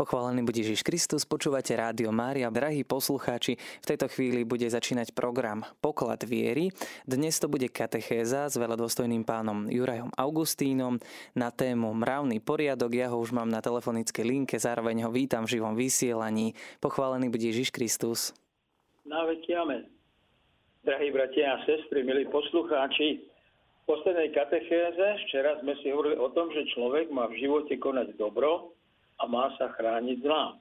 Pochválený bude Ježiš Kristus, počúvate Rádio Mária. Drahí poslucháči, v tejto chvíli bude začínať program Poklad viery. Dnes to bude katechéza s veľadôstojným pánom Jurajom Augustínom na tému mravný poriadok. Ja ho už mám na telefonickej linke, zároveň ho vítam v živom vysielaní. Pochválený bude Ježiš Kristus. Na veky amen. Drahí bratia a sestry, milí poslucháči, v poslednej katechéze včera sme si hovorili o tom, že človek má v živote konať dobro, a má sa chrániť zlá.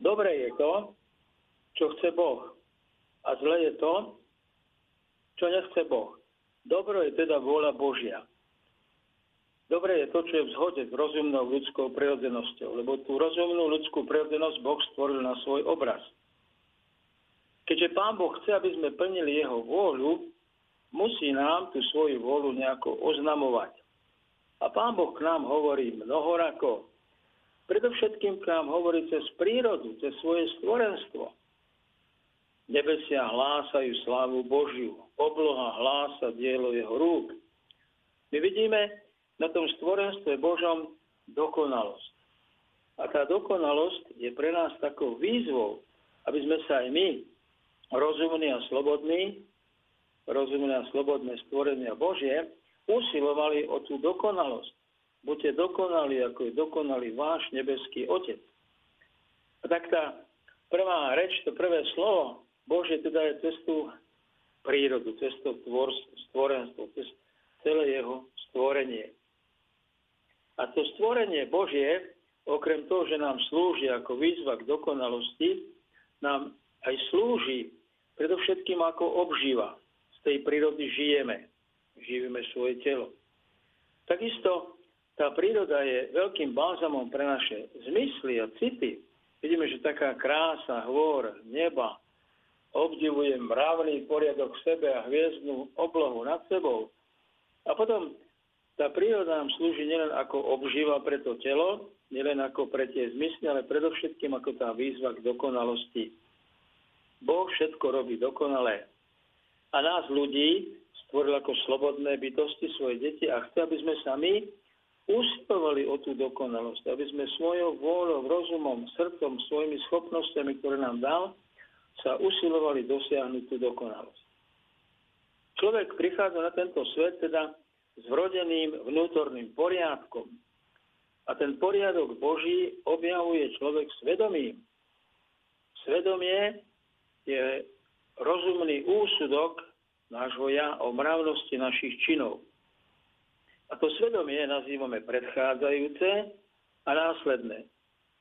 Dobre je to, čo chce Boh. A zle je to, čo nechce Boh. Dobro je teda vôľa Božia. Dobre je to, čo je v zhode s rozumnou ľudskou prirodzenosťou, lebo tú rozumnú ľudskú prirodzenosť Boh stvoril na svoj obraz. Keďže Pán Boh chce, aby sme plnili Jeho vôľu, musí nám tú svoju vôľu nejako oznamovať. A Pán Boh k nám hovorí mnohorako, Predovšetkým k nám hovorí cez prírodu, cez svoje stvorenstvo. Nebesia hlásajú slávu Božiu, obloha hlása dielo jeho rúk. My vidíme na tom stvorenstve Božom dokonalosť. A tá dokonalosť je pre nás takou výzvou, aby sme sa aj my, rozumní a slobodní, rozumné a slobodné stvorenia Božie, usilovali o tú dokonalosť. Buďte dokonali, ako je dokonalý váš nebeský Otec. A tak tá prvá reč, to prvé slovo Bože teda je cez tú prírodu, cez stvorenstvo, cez celé jeho stvorenie. A to stvorenie Božie, okrem toho, že nám slúži ako výzva k dokonalosti, nám aj slúži predovšetkým ako obživa. Z tej prírody žijeme. Žijeme svoje telo. Takisto tá príroda je veľkým bálzamom pre naše zmysly a city. Vidíme, že taká krása, hôr, neba, obdivujem mravný poriadok v sebe a hviezdnú oblohu nad sebou. A potom tá príroda nám slúži nielen ako obživa pre to telo, nielen ako pre tie zmysly, ale predovšetkým ako tá výzva k dokonalosti. Boh všetko robí dokonalé. A nás ľudí stvoril ako slobodné bytosti svoje deti a chce, aby sme sami usilovali o tú dokonalosť, aby sme svojou vôľou, rozumom, srdcom, svojimi schopnosťami, ktoré nám dal, sa usilovali dosiahnuť tú dokonalosť. Človek prichádza na tento svet teda s vrodeným vnútorným poriadkom. A ten poriadok Boží objavuje človek svedomím. Svedomie je rozumný úsudok nášho ja o mravnosti našich činov. A to svedomie nazývame predchádzajúce a následné.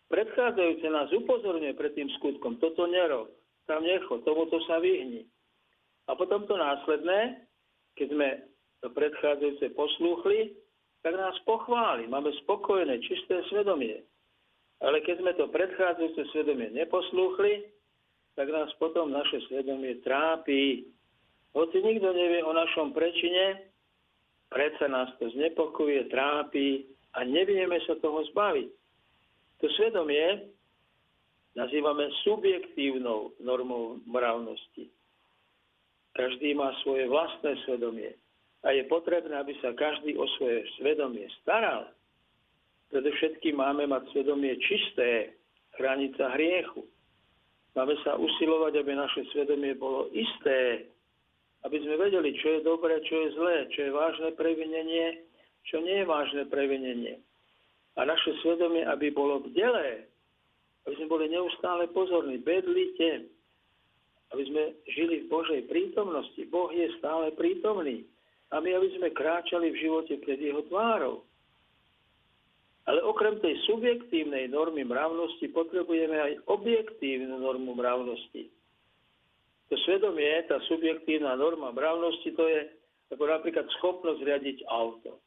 Predchádzajúce nás upozorňuje pred tým skutkom. Toto nerob, tam necho, tomuto sa vyhni. A potom to následné, keď sme to predchádzajúce poslúchli, tak nás pochváli. Máme spokojné, čisté svedomie. Ale keď sme to predchádzajúce svedomie neposlúchli, tak nás potom naše svedomie trápi. Hoci nikto nevie o našom prečine, Predsa nás to znepokuje, trápi a nevieme sa toho zbaviť. To svedomie nazývame subjektívnou normou mravnosti. Každý má svoje vlastné svedomie a je potrebné, aby sa každý o svoje svedomie staral. Predovšetkým máme mať svedomie čisté, chrániť sa hriechu. Máme sa usilovať, aby naše svedomie bolo isté, aby sme vedeli, čo je dobré, čo je zlé, čo je vážne previnenie, čo nie je vážne previnenie. A naše svedomie, aby bolo bdelé, aby sme boli neustále pozorní, bedlite, aby sme žili v Božej prítomnosti. Boh je stále prítomný. A my, aby sme kráčali v živote pred jeho tvárou. Ale okrem tej subjektívnej normy mravnosti potrebujeme aj objektívnu normu mravnosti to svedomie, tá subjektívna norma mravnosti, to je ako napríklad schopnosť riadiť auto.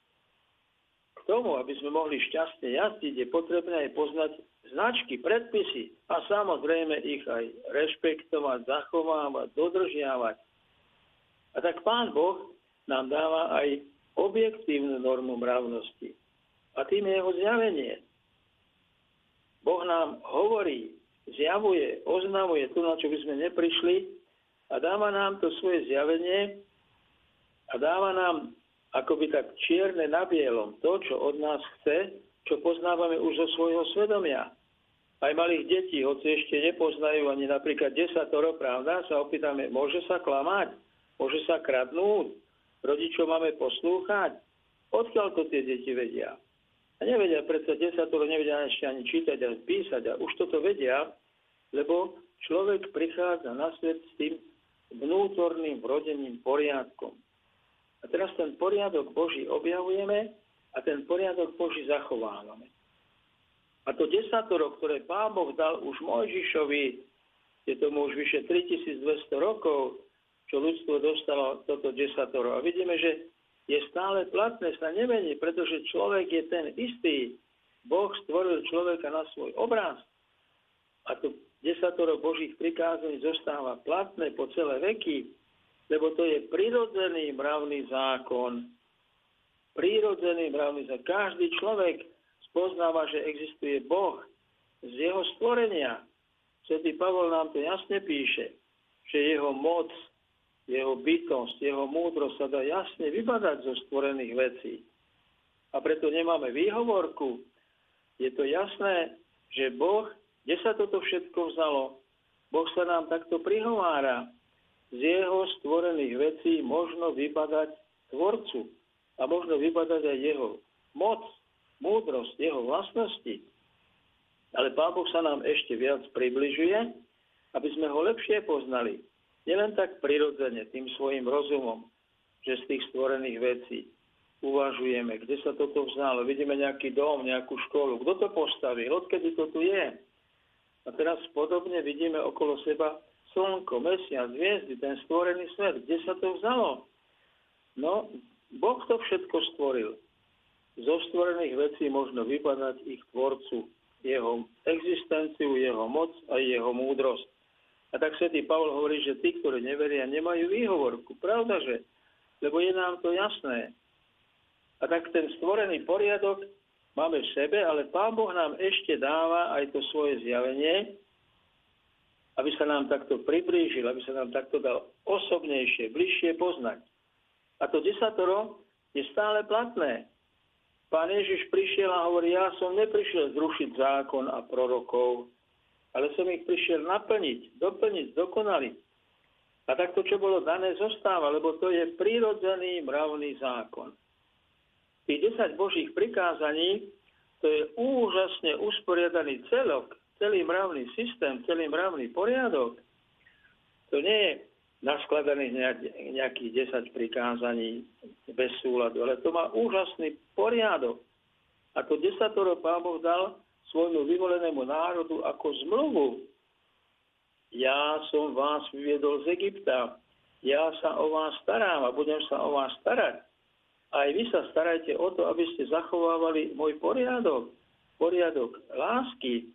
K tomu, aby sme mohli šťastne jazdiť, je potrebné aj poznať značky, predpisy a samozrejme ich aj rešpektovať, zachovávať, dodržiavať. A tak Pán Boh nám dáva aj objektívnu normu mravnosti. A tým je jeho zjavenie. Boh nám hovorí, zjavuje, oznamuje to, na čo by sme neprišli, a dáva nám to svoje zjavenie a dáva nám akoby tak čierne na bielom to, čo od nás chce, čo poznávame už zo svojho svedomia. aj malých detí, hoci ešte nepoznajú ani napríklad desatoro, pravda, sa opýtame, môže sa klamať, môže sa kradnúť, rodičov máme poslúchať. Odkiaľ to tie deti vedia? A nevedia, predsa desatoro nevedia ešte ani čítať a písať a už toto vedia, lebo človek prichádza na svet s tým vnútorným vrodeným poriadkom. A teraz ten poriadok Boží objavujeme a ten poriadok Boží zachovávame. A to desatoro, ktoré Pán Boh dal už Mojžišovi, je tomu už vyše 3200 rokov, čo ľudstvo dostalo toto desatoro. A vidíme, že je stále platné, sa nemení, pretože človek je ten istý. Boh stvoril človeka na svoj obraz. A to desatoro Božích prikázaní zostáva platné po celé veky, lebo to je prirodzený mravný zákon. Prirodzený mravný zákon. Každý človek spoznáva, že existuje Boh z jeho stvorenia. Svetý Pavol nám to jasne píše, že jeho moc, jeho bytosť, jeho múdrosť sa dá jasne vybadať zo stvorených vecí. A preto nemáme výhovorku. Je to jasné, že Boh, kde sa toto všetko vzalo? Boh sa nám takto prihovára. Z jeho stvorených vecí možno vybadať tvorcu a možno vybadať aj jeho moc, múdrosť, jeho vlastnosti. Ale Pán Boh sa nám ešte viac približuje, aby sme ho lepšie poznali. Nielen tak prirodzene, tým svojim rozumom, že z tých stvorených vecí uvažujeme, kde sa toto vzalo. Vidíme nejaký dom, nejakú školu. Kto to postavil? Odkedy to tu je? A teraz podobne vidíme okolo seba slnko, mesiac, hviezdy, ten stvorený svet. Kde sa to vzalo? No, Boh to všetko stvoril zo stvorených vecí možno vypadať ich tvorcu, jeho existenciu, jeho moc a jeho múdrosť. A tak svätý Pavol hovorí, že tí, ktorí neveria, nemajú výhovorku. Pravda, že? Lebo je nám to jasné. A tak ten stvorený poriadok máme v sebe, ale Pán Boh nám ešte dáva aj to svoje zjavenie, aby sa nám takto priblížil, aby sa nám takto dal osobnejšie, bližšie poznať. A to desatoro je stále platné. Pán Ježiš prišiel a hovorí, ja som neprišiel zrušiť zákon a prorokov, ale som ich prišiel naplniť, doplniť, dokonaliť. A tak to, čo bolo dané, zostáva, lebo to je prírodzený mravný zákon. Tých 10 božích prikázaní, to je úžasne usporiadaný celok, celý mravný systém, celý mravný poriadok. To nie je naskladaných nejakých 10 prikázaní bez súladu, ale to má úžasný poriadok. A to desatoro Pán Boh dal svojmu vyvolenému národu ako zmluvu. Ja som vás vyviedol z Egypta, ja sa o vás starám a budem sa o vás starať. Aj vy sa starajte o to, aby ste zachovávali môj poriadok, poriadok lásky.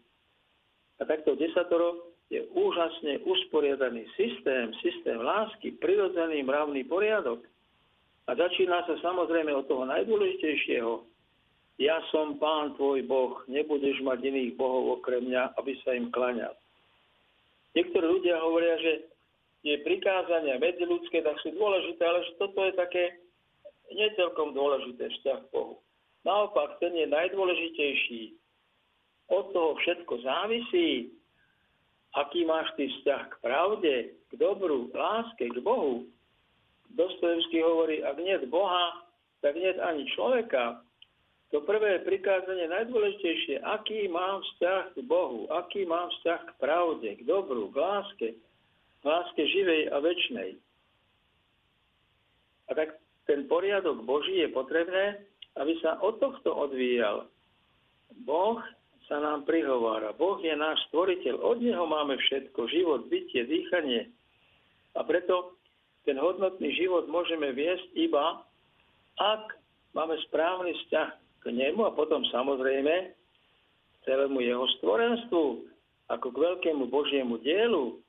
A takto desatoro je úžasne usporiadaný systém, systém lásky, prirodzený mravný poriadok. A začína sa samozrejme od toho najdôležitejšieho. Ja som pán tvoj Boh, nebudeš mať iných bohov okrem mňa, aby sa im klaňal. Niektorí ľudia hovoria, že tie prikázania medziludské tak sú dôležité, ale že toto je také necelkom dôležité vzťah k Bohu. Naopak, ten je najdôležitejší. Od toho všetko závisí, aký máš ty vzťah k pravde, k dobru, k láske, k Bohu. Dostojevský hovorí, ak nie Boha, tak nie ani človeka. To prvé prikázanie najdôležitejšie, aký mám vzťah k Bohu, aký mám vzťah k pravde, k dobru, k láske, k láske živej a väčšnej. A tak ten poriadok Boží je potrebné, aby sa od tohto odvíjal. Boh sa nám prihovára. Boh je náš stvoriteľ, od Neho máme všetko, život, bytie, dýchanie. A preto ten hodnotný život môžeme viesť iba, ak máme správny vzťah k Nemu a potom samozrejme celému Jeho stvorenstvu, ako k veľkému Božiemu dielu,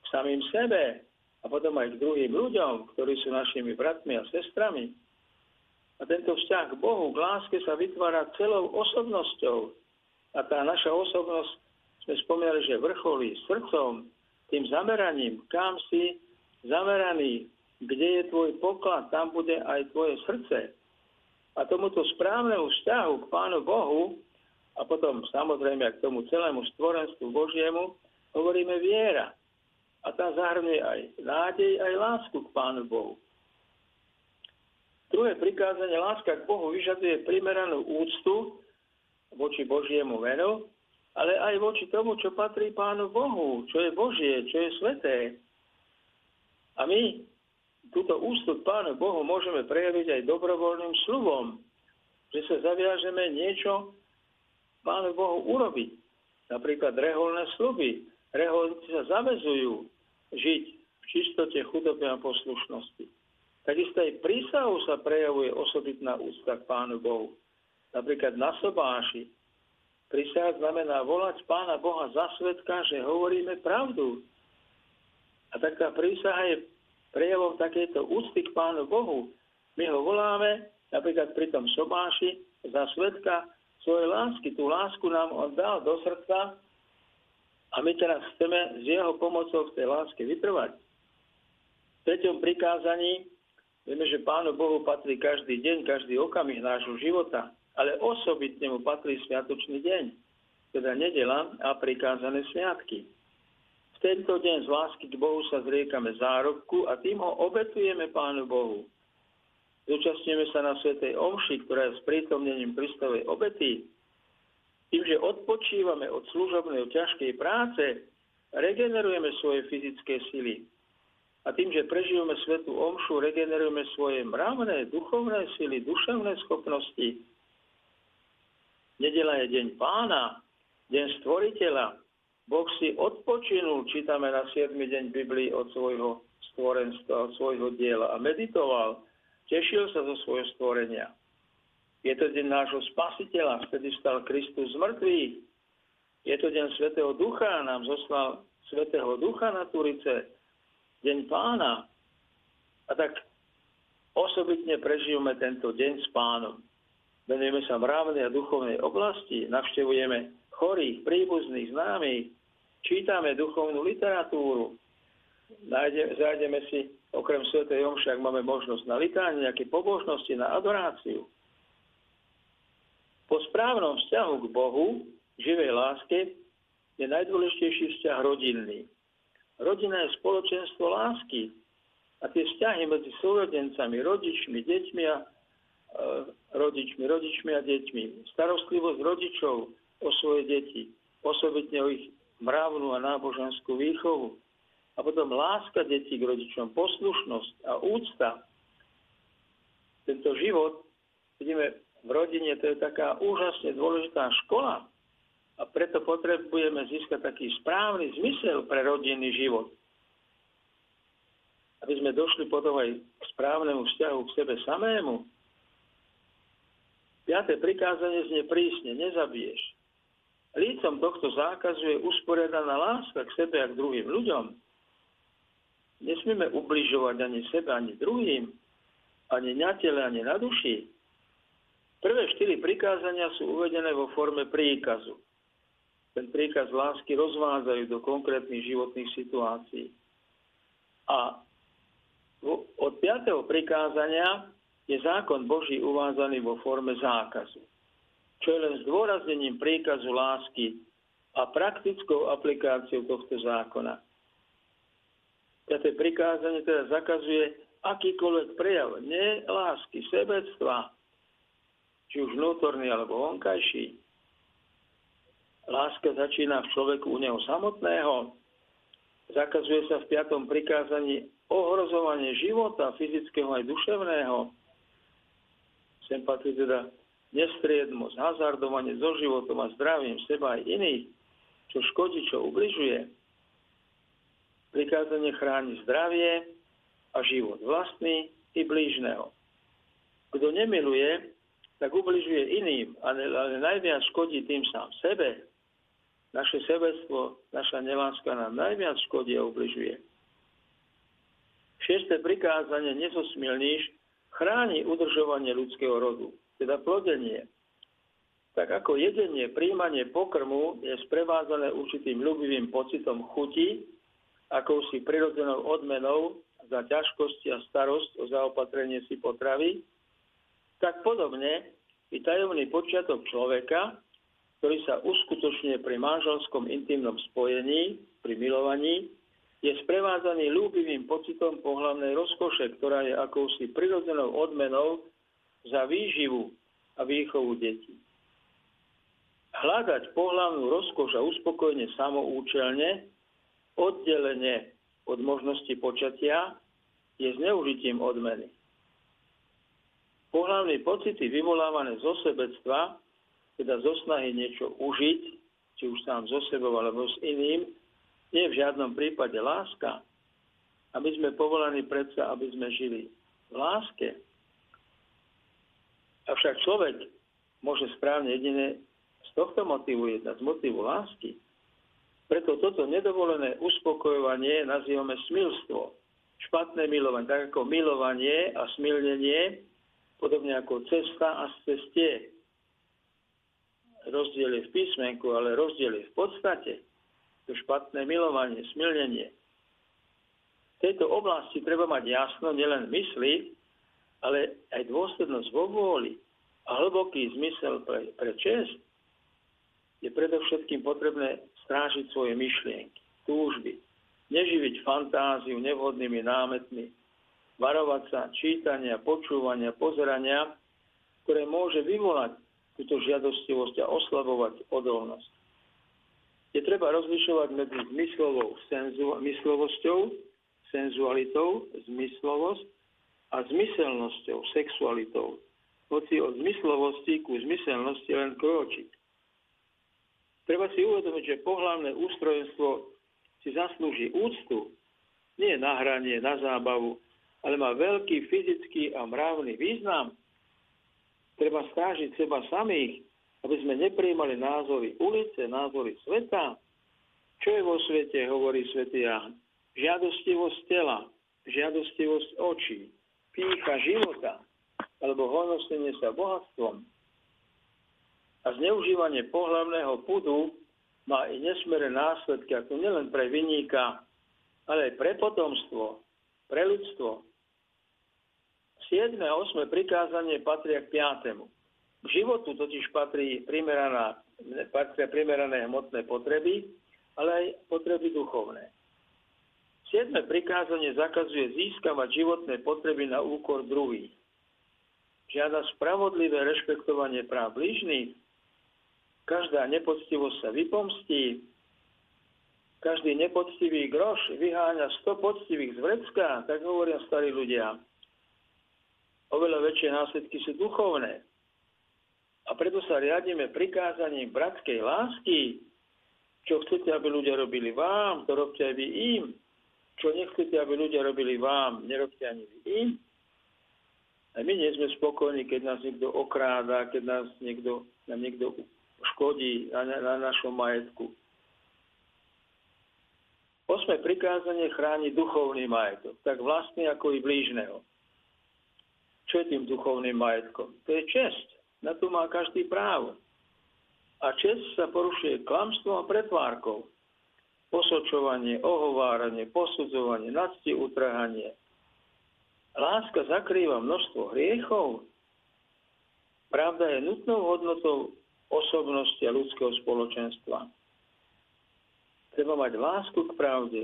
k samým sebe a potom aj k druhým ľuďom, ktorí sú našimi bratmi a sestrami. A tento vzťah k Bohu, k láske sa vytvára celou osobnosťou, a tá naša osobnosť, sme spomínali, že vrcholí srdcom, tým zameraním, kam si zameraný, kde je tvoj poklad, tam bude aj tvoje srdce. A tomuto správnemu vzťahu k Pánu Bohu a potom samozrejme k tomu celému stvorenstvu Božiemu hovoríme viera. A tá zahrňuje aj nádej, aj lásku k Pánu Bohu. Druhé prikázanie, láska k Bohu, vyžaduje primeranú úctu voči Božiemu venu, ale aj voči tomu, čo patrí Pánu Bohu, čo je Božie, čo je sveté. A my túto úctu k Pánu Bohu môžeme prejaviť aj dobrovoľným slubom, že sa zaviažeme niečo Pánu Bohu urobiť. Napríklad reholné sluby. Reholníci sa zavezujú žiť v čistote, chudobe a poslušnosti. Takisto aj prísahu sa prejavuje osobitná úcta k Pánu Bohu. Napríklad na sobáši. Prísah znamená volať Pána Boha za svetka, že hovoríme pravdu. A tak tá prísaha je prejavom takéto úcty k Pánu Bohu. My ho voláme napríklad pri tom sobáši za svetka svojej lásky. Tú lásku nám on dal do srdca a my teraz chceme s jeho pomocou v tej láske vytrvať. V treťom prikázaní vieme, že Pánu Bohu patrí každý deň, každý okamih nášho života, ale osobitne mu patrí sviatočný deň, teda nedela a prikázané sviatky. V tento deň z lásky k Bohu sa zriekame zárobku a tým ho obetujeme Pánu Bohu. Zúčastníme sa na Svetej Omši, ktorá je s prítomnením Kristovej obety. Tým, že odpočívame od služobnej ťažkej práce, regenerujeme svoje fyzické sily. A tým, že prežívame Svetú Omšu, regenerujeme svoje mravné, duchovné sily, duševné schopnosti. Nedela je deň pána, deň stvoriteľa. Boh si odpočinul, čítame na 7. deň Biblii od svojho stvorenstva, od svojho diela a meditoval Tešil sa zo svojho stvorenia. Je to deň nášho spasiteľa, vtedy stal Kristus z mŕtvych. Je to deň Svetého Ducha, nám zoslal Svetého Ducha na Turice, deň pána. A tak osobitne prežijeme tento deň s pánom. Venujeme sa mravnej a duchovnej oblasti, navštevujeme chorých, príbuzných, známych, čítame duchovnú literatúru, zájdeme si okrem Sv. Omše, ak máme možnosť na litánie, nejaké pobožnosti, na adoráciu. Po správnom vzťahu k Bohu, živej láske, je najdôležitejší vzťah rodinný. Rodina je spoločenstvo lásky a tie vzťahy medzi súrodencami, rodičmi, deťmi a e, rodičmi, rodičmi a deťmi, starostlivosť rodičov o svoje deti, osobitne o ich mravnú a náboženskú výchovu, a potom láska detí k rodičom, poslušnosť a úcta. Tento život, vidíme, v rodine to je taká úžasne dôležitá škola a preto potrebujeme získať taký správny zmysel pre rodinný život. Aby sme došli potom aj k správnemu vzťahu k sebe samému. Piaté prikázanie znie prísne, nezabiješ. Lícom tohto zákazu je usporiadaná láska k sebe a k druhým ľuďom. Nesmieme ubližovať ani sebe, ani druhým, ani na tele, ani na duši. Prvé štyri prikázania sú uvedené vo forme príkazu. Ten príkaz lásky rozvádzajú do konkrétnych životných situácií. A od piatého prikázania je zákon Boží uvádzaný vo forme zákazu, čo je len zdôraznením príkazu lásky a praktickou aplikáciou tohto zákona. Piaté prikázanie teda zakazuje akýkoľvek prejav nelásky, sebectva, či už vnútorný alebo vonkajší. Láska začína v človeku u neho samotného. Zakazuje sa v piatom prikázaní ohrozovanie života, fyzického aj duševného. Sem patrí teda nestriednosť, hazardovanie so životom a zdravím seba aj iných, čo škodí, čo ubližuje Prikázanie chráni zdravie a život vlastný i blížneho. Kto nemiluje, tak ubližuje iným, ale najviac škodí tým sám sebe. Naše sebectvo, naša neláska nám najviac škodí a ubližuje. Šiesté prikázanie nezosmilníš chráni udržovanie ľudského rodu, teda plodenie. Tak ako jedenie, príjmanie pokrmu je sprevádzané určitým ľubivým pocitom chuti, akousi prirodzenou odmenou za ťažkosti a starosť o zaopatrenie si potravy, tak podobne i tajomný počiatok človeka ktorý sa uskutočňuje pri manželskom intimnom spojení, pri milovaní, je sprevádzaný ľúbivým pocitom pohľavnej rozkoše, ktorá je akousi prirodzenou odmenou za výživu a výchovu detí. Hľadať pohľavnú rozkoš a uspokojenie samoučelne, oddelenie od možnosti počatia, je zneužitím odmeny. Pohľavné pocity vyvolávané zo sebectva teda zo snahy niečo užiť, či už sám zo sebou alebo s iným, nie v žiadnom prípade láska. A my sme povolaní predsa, aby sme žili v láske. Avšak človek môže správne jedine z tohto motivu jednať, z motivu lásky. Preto toto nedovolené uspokojovanie nazývame smilstvo. Špatné milovanie, tak ako milovanie a smilnenie, podobne ako cesta a cestie rozdiel je v písmenku, ale rozdiel je v podstate. To špatné milovanie, smilnenie. V tejto oblasti treba mať jasno nielen mysli, ale aj dôslednosť vo vôli a hlboký zmysel pre, pre čest. Je predovšetkým potrebné strážiť svoje myšlienky, túžby, neživiť fantáziu nevhodnými námetmi, varovať sa čítania, počúvania, pozerania, ktoré môže vyvolať túto žiadostivosť a oslabovať odolnosť. Je treba rozlišovať medzi zmyslovou senzu, myslovosťou, senzualitou, zmyslovosť a zmyselnosťou, sexualitou. Hoci od zmyslovosti ku zmyselnosti len kročiť. Treba si uvedomiť, že pohľavné ústrojenstvo si zaslúži úctu, nie na hranie, na zábavu, ale má veľký fyzický a mravný význam Treba strážiť seba samých, aby sme neprijímali názory ulice, názory sveta. Čo je vo svete, hovorí svätý Ján? Žiadostivosť tela, žiadostivosť očí, pícha života, alebo honosenie sa bohatstvom. A zneužívanie pohľavného pudu má i nesmere následky, ako nielen pre vyníka, ale aj pre potomstvo, pre ľudstvo. 7. a 8. prikázanie patria k 5. K životu totiž patrí primeraná, patria primerané hmotné potreby, ale aj potreby duchovné. 7. prikázanie zakazuje získavať životné potreby na úkor druhých. Žiada spravodlivé rešpektovanie práv blížnych. Každá nepoctivosť sa vypomstí. Každý nepoctivý groš vyháňa 100 poctivých z vrecka, tak hovoria starí ľudia oveľa väčšie následky sú duchovné. A preto sa riadíme prikázaním bratskej lásky. Čo chcete, aby ľudia robili vám, to robte aj vy im. Čo nechcete, aby ľudia robili vám, nerobte ani vy im. A my nie sme spokojní, keď nás niekto okráda, keď nás niekto, nám niekto škodí na, na našom majetku. Osme prikázanie chráni duchovný majetok, tak vlastne ako i blížneho. Čo je tým duchovným majetkom? To je čest. Na to má každý právo. A čest sa porušuje klamstvom a pretvárkou. Posočovanie, ohováranie, posudzovanie, nadsti utrhanie. Láska zakrýva množstvo hriechov. Pravda je nutnou hodnotou osobnosti a ľudského spoločenstva. Treba mať lásku k pravde,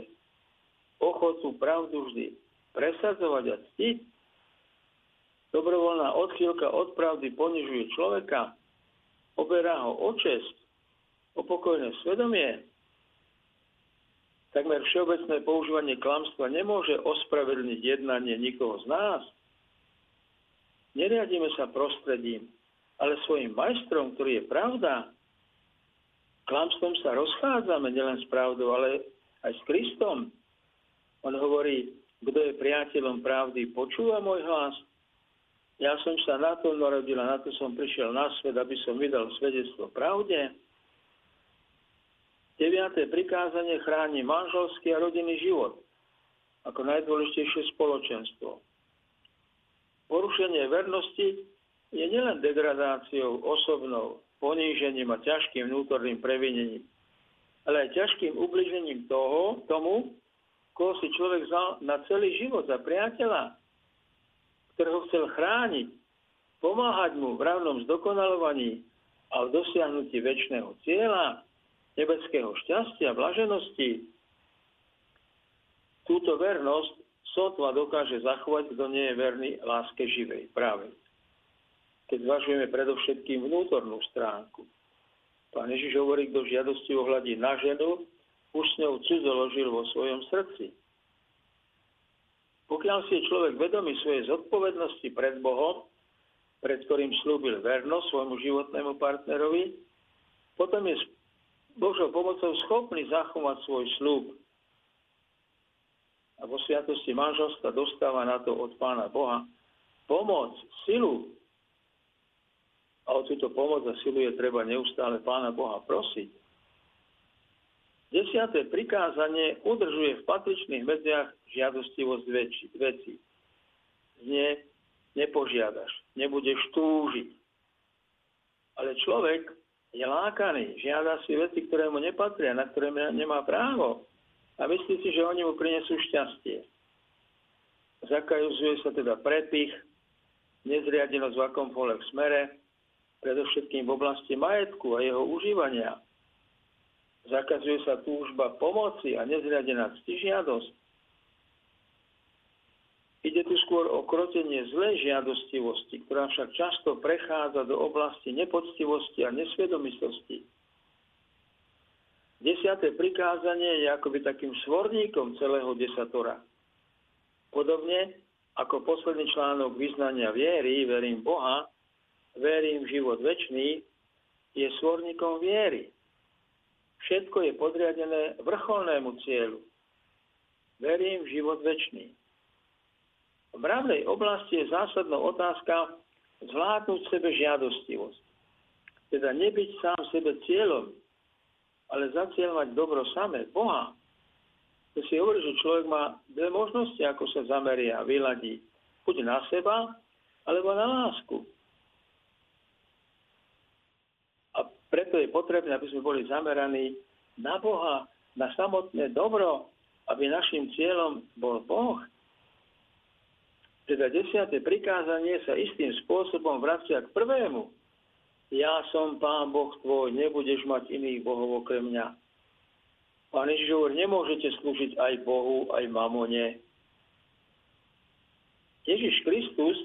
ochotu pravdu vždy presadzovať a ctiť Dobrovoľná odchýlka od pravdy ponižuje človeka, oberá ho o čest, o pokojné svedomie. Takmer všeobecné používanie klamstva nemôže ospravedlniť jednanie nikoho z nás. Neriadíme sa prostredím, ale svojim majstrom, ktorý je pravda. Klamstvom sa rozchádzame nielen s pravdou, ale aj s Kristom. On hovorí, kto je priateľom pravdy, počúva môj hlas. Ja som sa na to narodil a na to som prišiel na svet, aby som vydal svedectvo pravde. Deviaté prikázanie chráni manželský a rodinný život ako najdôležitejšie spoločenstvo. Porušenie vernosti je nielen degradáciou osobnou, ponížením a ťažkým vnútorným previnením, ale aj ťažkým ubližením toho, tomu, koho si človek vzal na celý život za priateľa ktorého chcel chrániť, pomáhať mu v rovnom zdokonalovaní a v dosiahnutí väčšného cieľa, nebeského šťastia, blaženosti, túto vernosť sotva dokáže zachovať, kto nie je verný láske živej, práve. Keď zvažujeme predovšetkým vnútornú stránku. Pán Ježiš hovorí, kto žiadosti ohľadí na ženu, už s ňou cudzoložil vo svojom srdci. Pokiaľ si je človek vedomý svojej zodpovednosti pred Bohom, pred ktorým slúbil vernosť svojmu životnému partnerovi, potom je s Božou pomocou schopný zachovať svoj slúb. A vo sviatosti manželstva dostáva na to od Pána Boha pomoc, silu. A o túto pomoc a silu je treba neustále Pána Boha prosiť. Desiaté prikázanie udržuje v patričných medziach žiadostivosť veci. Nie, nepožiadaš, nebudeš túžiť. Ale človek je lákaný, žiada si veci, ktoré mu nepatria, na ktoré nemá právo. A myslí si, že oni mu prinesú šťastie. Zakajuzuje sa teda prepich, nezriadenosť v akomkoľvek smere, predovšetkým v oblasti majetku a jeho užívania zakazuje sa túžba pomoci a nezriadená ctižiadosť. Ide tu skôr o krotenie zlej žiadostivosti, ktorá však často prechádza do oblasti nepoctivosti a nesvedomistosti. Desiaté prikázanie je akoby takým svorníkom celého desatora. Podobne ako posledný článok vyznania viery, verím Boha, verím v život väčší, je svorníkom viery. Všetko je podriadené vrcholnému cieľu. Verím v život väčší. V mravnej oblasti je zásadná otázka zvládnuť sebe žiadostivosť. Teda nebyť sám sebe cieľom, ale za cieľ mať dobro samé, Boha. To si hovorí, že človek má dve možnosti, ako sa zameria vyladí. Buď na seba, alebo na lásku. Preto je potrebné, aby sme boli zameraní na Boha, na samotné dobro, aby našim cieľom bol Boh. Teda desiate prikázanie sa istým spôsobom vracia k prvému. Ja som Pán Boh tvoj, nebudeš mať iných bohov okrem mňa. Pán Ježiš hovorí, nemôžete slúžiť aj Bohu, aj mamone. Ježiš Kristus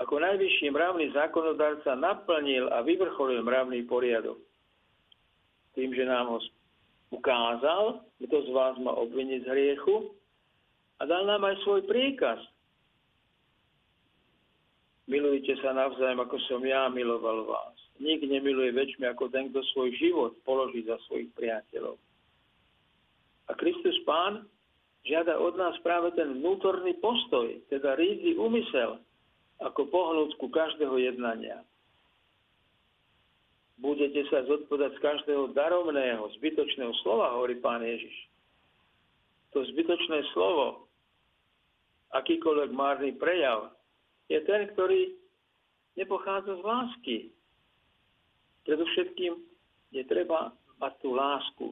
ako najvyšší mravný zákonodárca naplnil a vyvrcholil mravný poriadok. Tým, že nám ho ukázal, kto z vás má obviniť z hriechu a dal nám aj svoj príkaz. Milujte sa navzájom, ako som ja miloval vás. Nik nemiluje väčšmi ako ten, kto svoj život položí za svojich priateľov. A Kristus Pán žiada od nás práve ten vnútorný postoj, teda rídzy úmysel, ako pohnúť ku každého jednania. Budete sa zodpovedať z každého daromného, zbytočného slova, hovorí pán Ježiš. To zbytočné slovo, akýkoľvek márny prejav, je ten, ktorý nepochádza z lásky. Predovšetkým je treba mať tú lásku.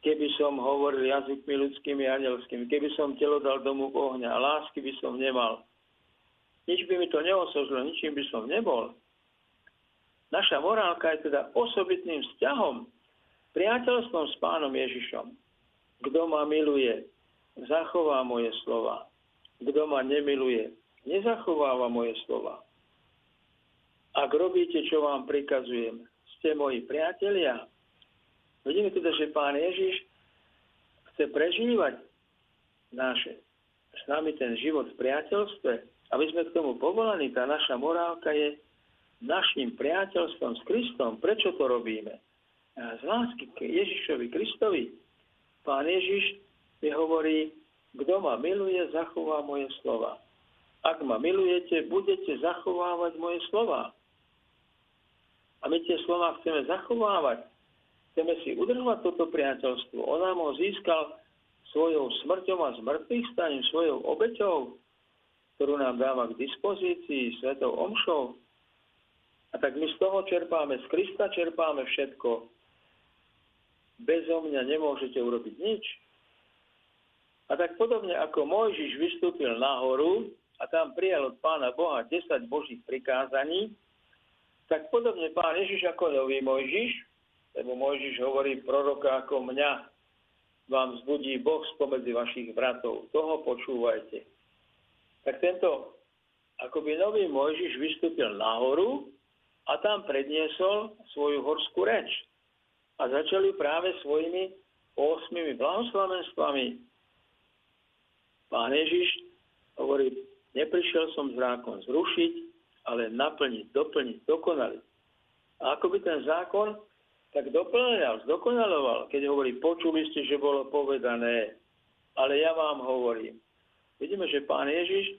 Keby som hovoril jazykmi ľudskými a anielskými, keby som telo dal domu ohňa a lásky by som nemal, nič by mi to neosožilo, ničím by som nebol. Naša morálka je teda osobitným vzťahom, priateľstvom s pánom Ježišom. Kto ma miluje, zachová moje slova. Kto ma nemiluje, nezachováva moje slova. Ak robíte, čo vám prikazujem, ste moji priatelia. Vidíme teda, že pán Ježiš chce prežívať naše, s nami ten život v priateľstve, aby sme k tomu povolaní, tá naša morálka je našim priateľstvom s Kristom. Prečo to robíme? A z lásky k Ježišovi Kristovi. Pán Ježiš mi hovorí, kto ma miluje, zachová moje slova. Ak ma milujete, budete zachovávať moje slova. A my tie slova chceme zachovávať. Chceme si udržovať toto priateľstvo. On nám ho získal svojou smrťou a zmrtvých staním, svojou obeťou ktorú nám dáva k dispozícii svetou omšou. A tak my z toho čerpáme, z Krista čerpáme všetko. Bezo mňa nemôžete urobiť nič. A tak podobne ako Mojžiš vystúpil nahoru a tam prijal od Pána Boha 10 Božích prikázaní, Tak podobne pán Ježiš ako nový Mojžiš, lebo Mojžiš hovorí proroka ako mňa, vám zbudí Boh spomedzi vašich bratov. Toho počúvajte. Tak tento akoby nový Mojžiš vystúpil nahoru a tam predniesol svoju horskú reč. A začali práve svojimi osmými blahoslavenstvami. Pán Ježiš hovorí, neprišiel som zákon zrušiť, ale naplniť, doplniť, dokonaliť. A ako by ten zákon tak doplňal, zdokonaloval, keď hovorí, počuli ste, že bolo povedané, ale ja vám hovorím. Vidíme, že pán Ježiš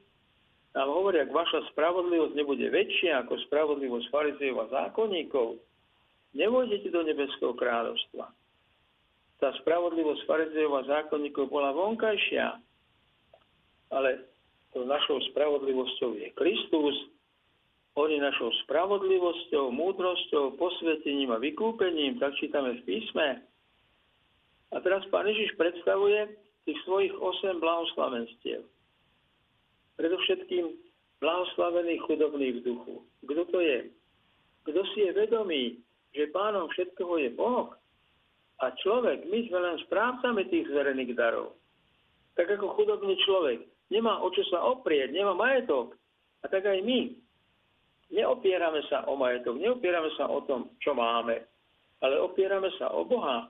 nám hovorí, ak vaša spravodlivosť nebude väčšia ako spravodlivosť farizejov a zákonníkov, nevôjdete do nebeského kráľovstva. Tá spravodlivosť farizejov a zákonníkov bola vonkajšia, ale to našou spravodlivosťou je Kristus, oni našou spravodlivosťou, múdrosťou, posvetením a vykúpením, tak čítame v písme. A teraz pán Ježiš predstavuje tých svojich osem blahoslavenstiev. Predovšetkým blahoslavený chudobný v duchu. Kto to je? Kto si je vedomý, že pánom všetkoho je Boh? A človek, my sme len správcami tých zverených darov. Tak ako chudobný človek nemá o čo sa oprieť, nemá majetok. A tak aj my Neopierame sa o majetok, neopierame sa o tom, čo máme, ale opierame sa o Boha.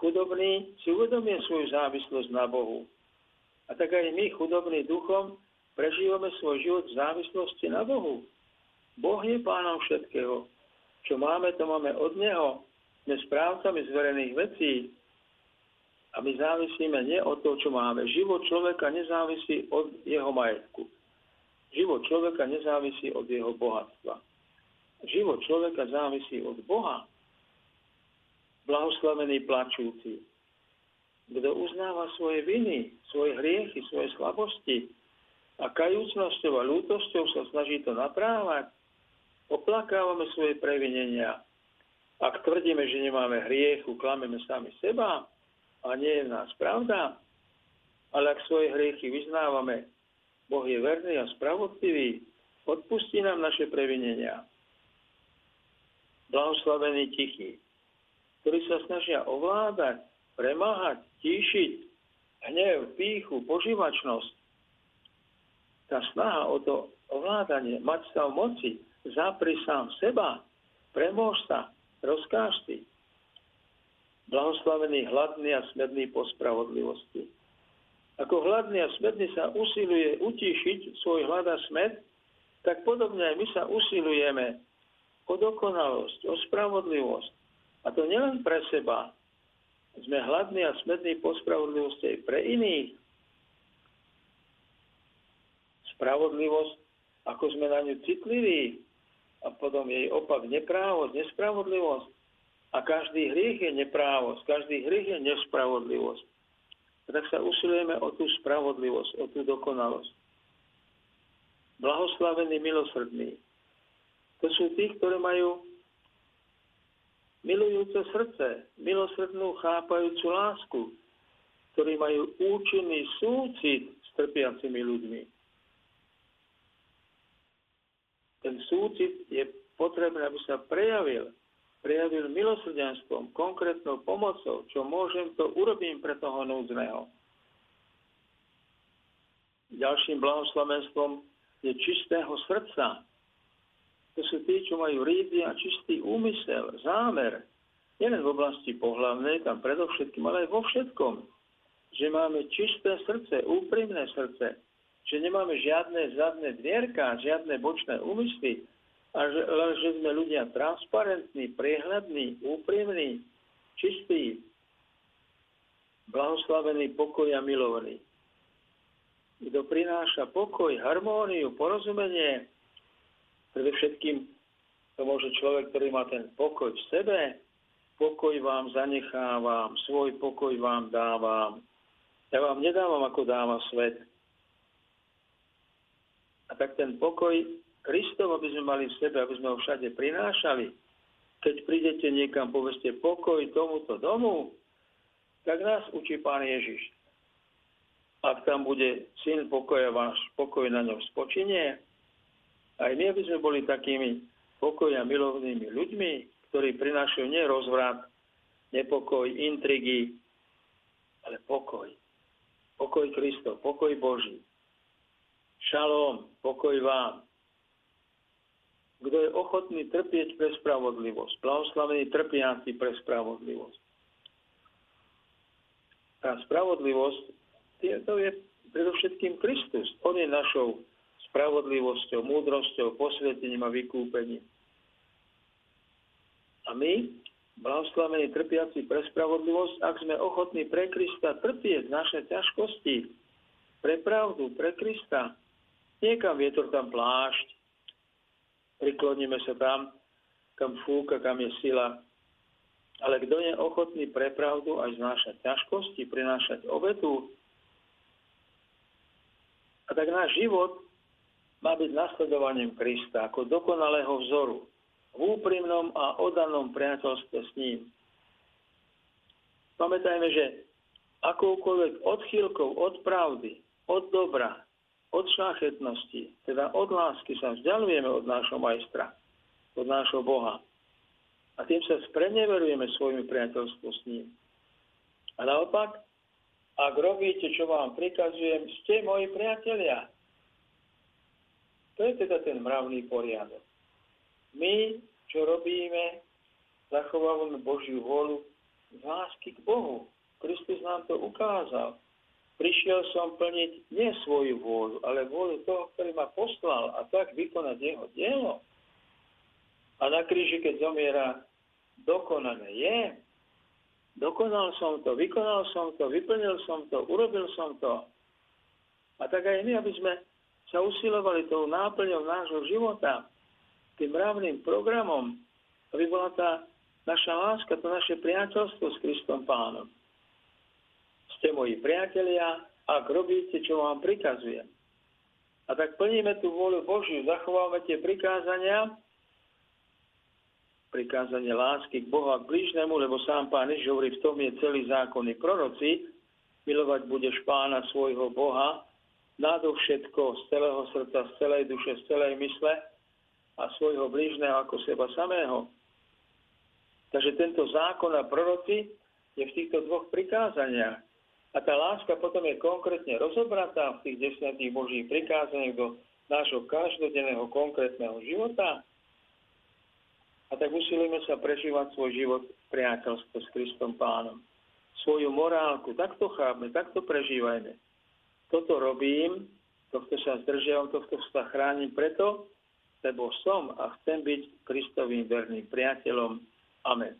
Chudobný si uvedomie svoju závislosť na Bohu. A tak aj my, chudobní duchom, prežívame svoj život v závislosti na Bohu. Boh je pánom všetkého. Čo máme, to máme od Neho. Sme správcami zverených vecí. A my závisíme nie od toho, čo máme. Život človeka nezávisí od jeho majetku. Život človeka nezávisí od jeho bohatstva. Život človeka závisí od Boha. Blahoslavený plačúci. Kto uznáva svoje viny, svoje hriechy, svoje slabosti a kajúcnosťou a lútosťou sa snaží to naprávať, oplakávame svoje previnenia. Ak tvrdíme, že nemáme hriechu, klameme sami seba a nie je v nás pravda, ale ak svoje hriechy vyznávame, Boh je verný a spravodlivý, odpustí nám naše previnenia. Blahoslavení tichí, ktorí sa snažia ovládať, premáhať, tíšiť hnev, píchu, požívačnosť. Tá snaha o to ovládanie, mať stav moci, zapri sám seba, premôž sa, rozkáž si. Blahoslavený hladný a smedný po spravodlivosti ako hladný a smedný sa usiluje utíšiť svoj hlad a smed, tak podobne aj my sa usilujeme o dokonalosť, o spravodlivosť. A to nielen pre seba. Sme hladní a smední po spravodlivosti aj pre iných. Spravodlivosť, ako sme na ňu citliví, a potom jej opak neprávosť, nespravodlivosť. A každý hriech je neprávosť, každý hriech je nespravodlivosť tak sa usilujeme o tú spravodlivosť, o tú dokonalosť. Blahoslavení milosrdní. To sú tí, ktorí majú milujúce srdce, milosrdnú chápajúcu lásku, ktorí majú účinný súcit s trpiacimi ľuďmi. Ten súcit je potrebné, aby sa prejavil prejavil milosrdenstvom, konkrétnou pomocou, čo môžem, to urobím pre toho núdzneho. Ďalším blahoslavenstvom je čistého srdca. To sú tí, čo majú rídy a čistý úmysel, zámer. Nielen v oblasti pohľavnej, tam predovšetkým, ale aj vo všetkom. Že máme čisté srdce, úprimné srdce. Že nemáme žiadne zadné dvierka, žiadne bočné úmysly, a že, že sme ľudia transparentní, prehľadní, úprimní, čistí, blahoslavení, pokoj a milovaní. Kto prináša pokoj, harmóniu, porozumenie, predovšetkým to môže človek, ktorý má ten pokoj v sebe, pokoj vám zanechávam, svoj pokoj vám dávam. Ja vám nedávam, ako dáva svet. A tak ten pokoj Kristov, aby sme mali v sebe, aby sme ho všade prinášali. Keď prídete niekam, poveste pokoj tomuto domu, tak nás učí Pán Ježiš. Ak tam bude syn pokoja, váš pokoj na ňom spočinie, aj my, aby sme boli takými pokoja milovnými ľuďmi, ktorí prinášajú nie rozvrat, nepokoj, intrigy, ale pokoj. Pokoj Kristov, pokoj Boží. Šalom, pokoj vám. Kto je ochotný trpieť pre spravodlivosť, blahoslavený trpiaci pre spravodlivosť. Tá spravodlivosť, to je predovšetkým Kristus. On je našou spravodlivosťou, múdrosťou, posvetením a vykúpením. A my, blahoslavení trpiaci pre spravodlivosť, ak sme ochotní pre Krista trpieť naše ťažkosti, pre pravdu, pre Krista, niekam vietor tam plášť, prikloníme sa tam, kam fúka, kam je sila. Ale kto je ochotný pre pravdu aj znášať ťažkosti, prinášať obetu, a tak náš život má byť nasledovaním Krista ako dokonalého vzoru v úprimnom a odanom priateľstve s ním. Pamätajme, že akoukoľvek odchýlkou od pravdy, od dobra, od šláchetnosti, teda od lásky sa vzdialujeme od nášho majstra, od nášho Boha. A tým sa spreneverujeme svojimi priateľstvom s ním. A naopak, ak robíte, čo vám prikazujem, ste moji priatelia. To je teda ten mravný poriadok. My, čo robíme, zachovávame Božiu volu z lásky k Bohu. Kristus nám to ukázal. Prišiel som plniť nie svoju vôľu, ale vôľu toho, ktorý ma poslal a tak vykonať jeho dielo. A na kríži, keď zomiera, dokonané je. Dokonal som to, vykonal som to, vyplnil som to, urobil som to. A tak aj my, aby sme sa usilovali tou náplňou nášho života, tým mravným programom, aby bola tá naša láska, to naše priateľstvo s Kristom Pánom. Ste moji priatelia, ak robíte, čo vám prikazujem. A tak plníme tú vôľu Božiu, zachovávame tie prikázania, prikázanie lásky k Bohu a k blížnemu, lebo sám Pán Ježiš hovorí, v tom je celý zákonný proroci, milovať budeš Pána svojho Boha všetko z celého srdca, z celej duše, z celej mysle a svojho blížneho ako seba samého. Takže tento zákon a proroci je v týchto dvoch prikázaniach. A tá láska potom je konkrétne rozobratá v tých desiatých božích prikázaniach do nášho každodenného konkrétneho života. A tak usilujeme sa prežívať svoj život v priateľstve s Kristom Pánom. Svoju morálku, takto chápme, takto prežívajme. Toto robím, tohto sa zdržiavam, tohto sa chránim preto, lebo som a chcem byť Kristovým verným priateľom. Amen.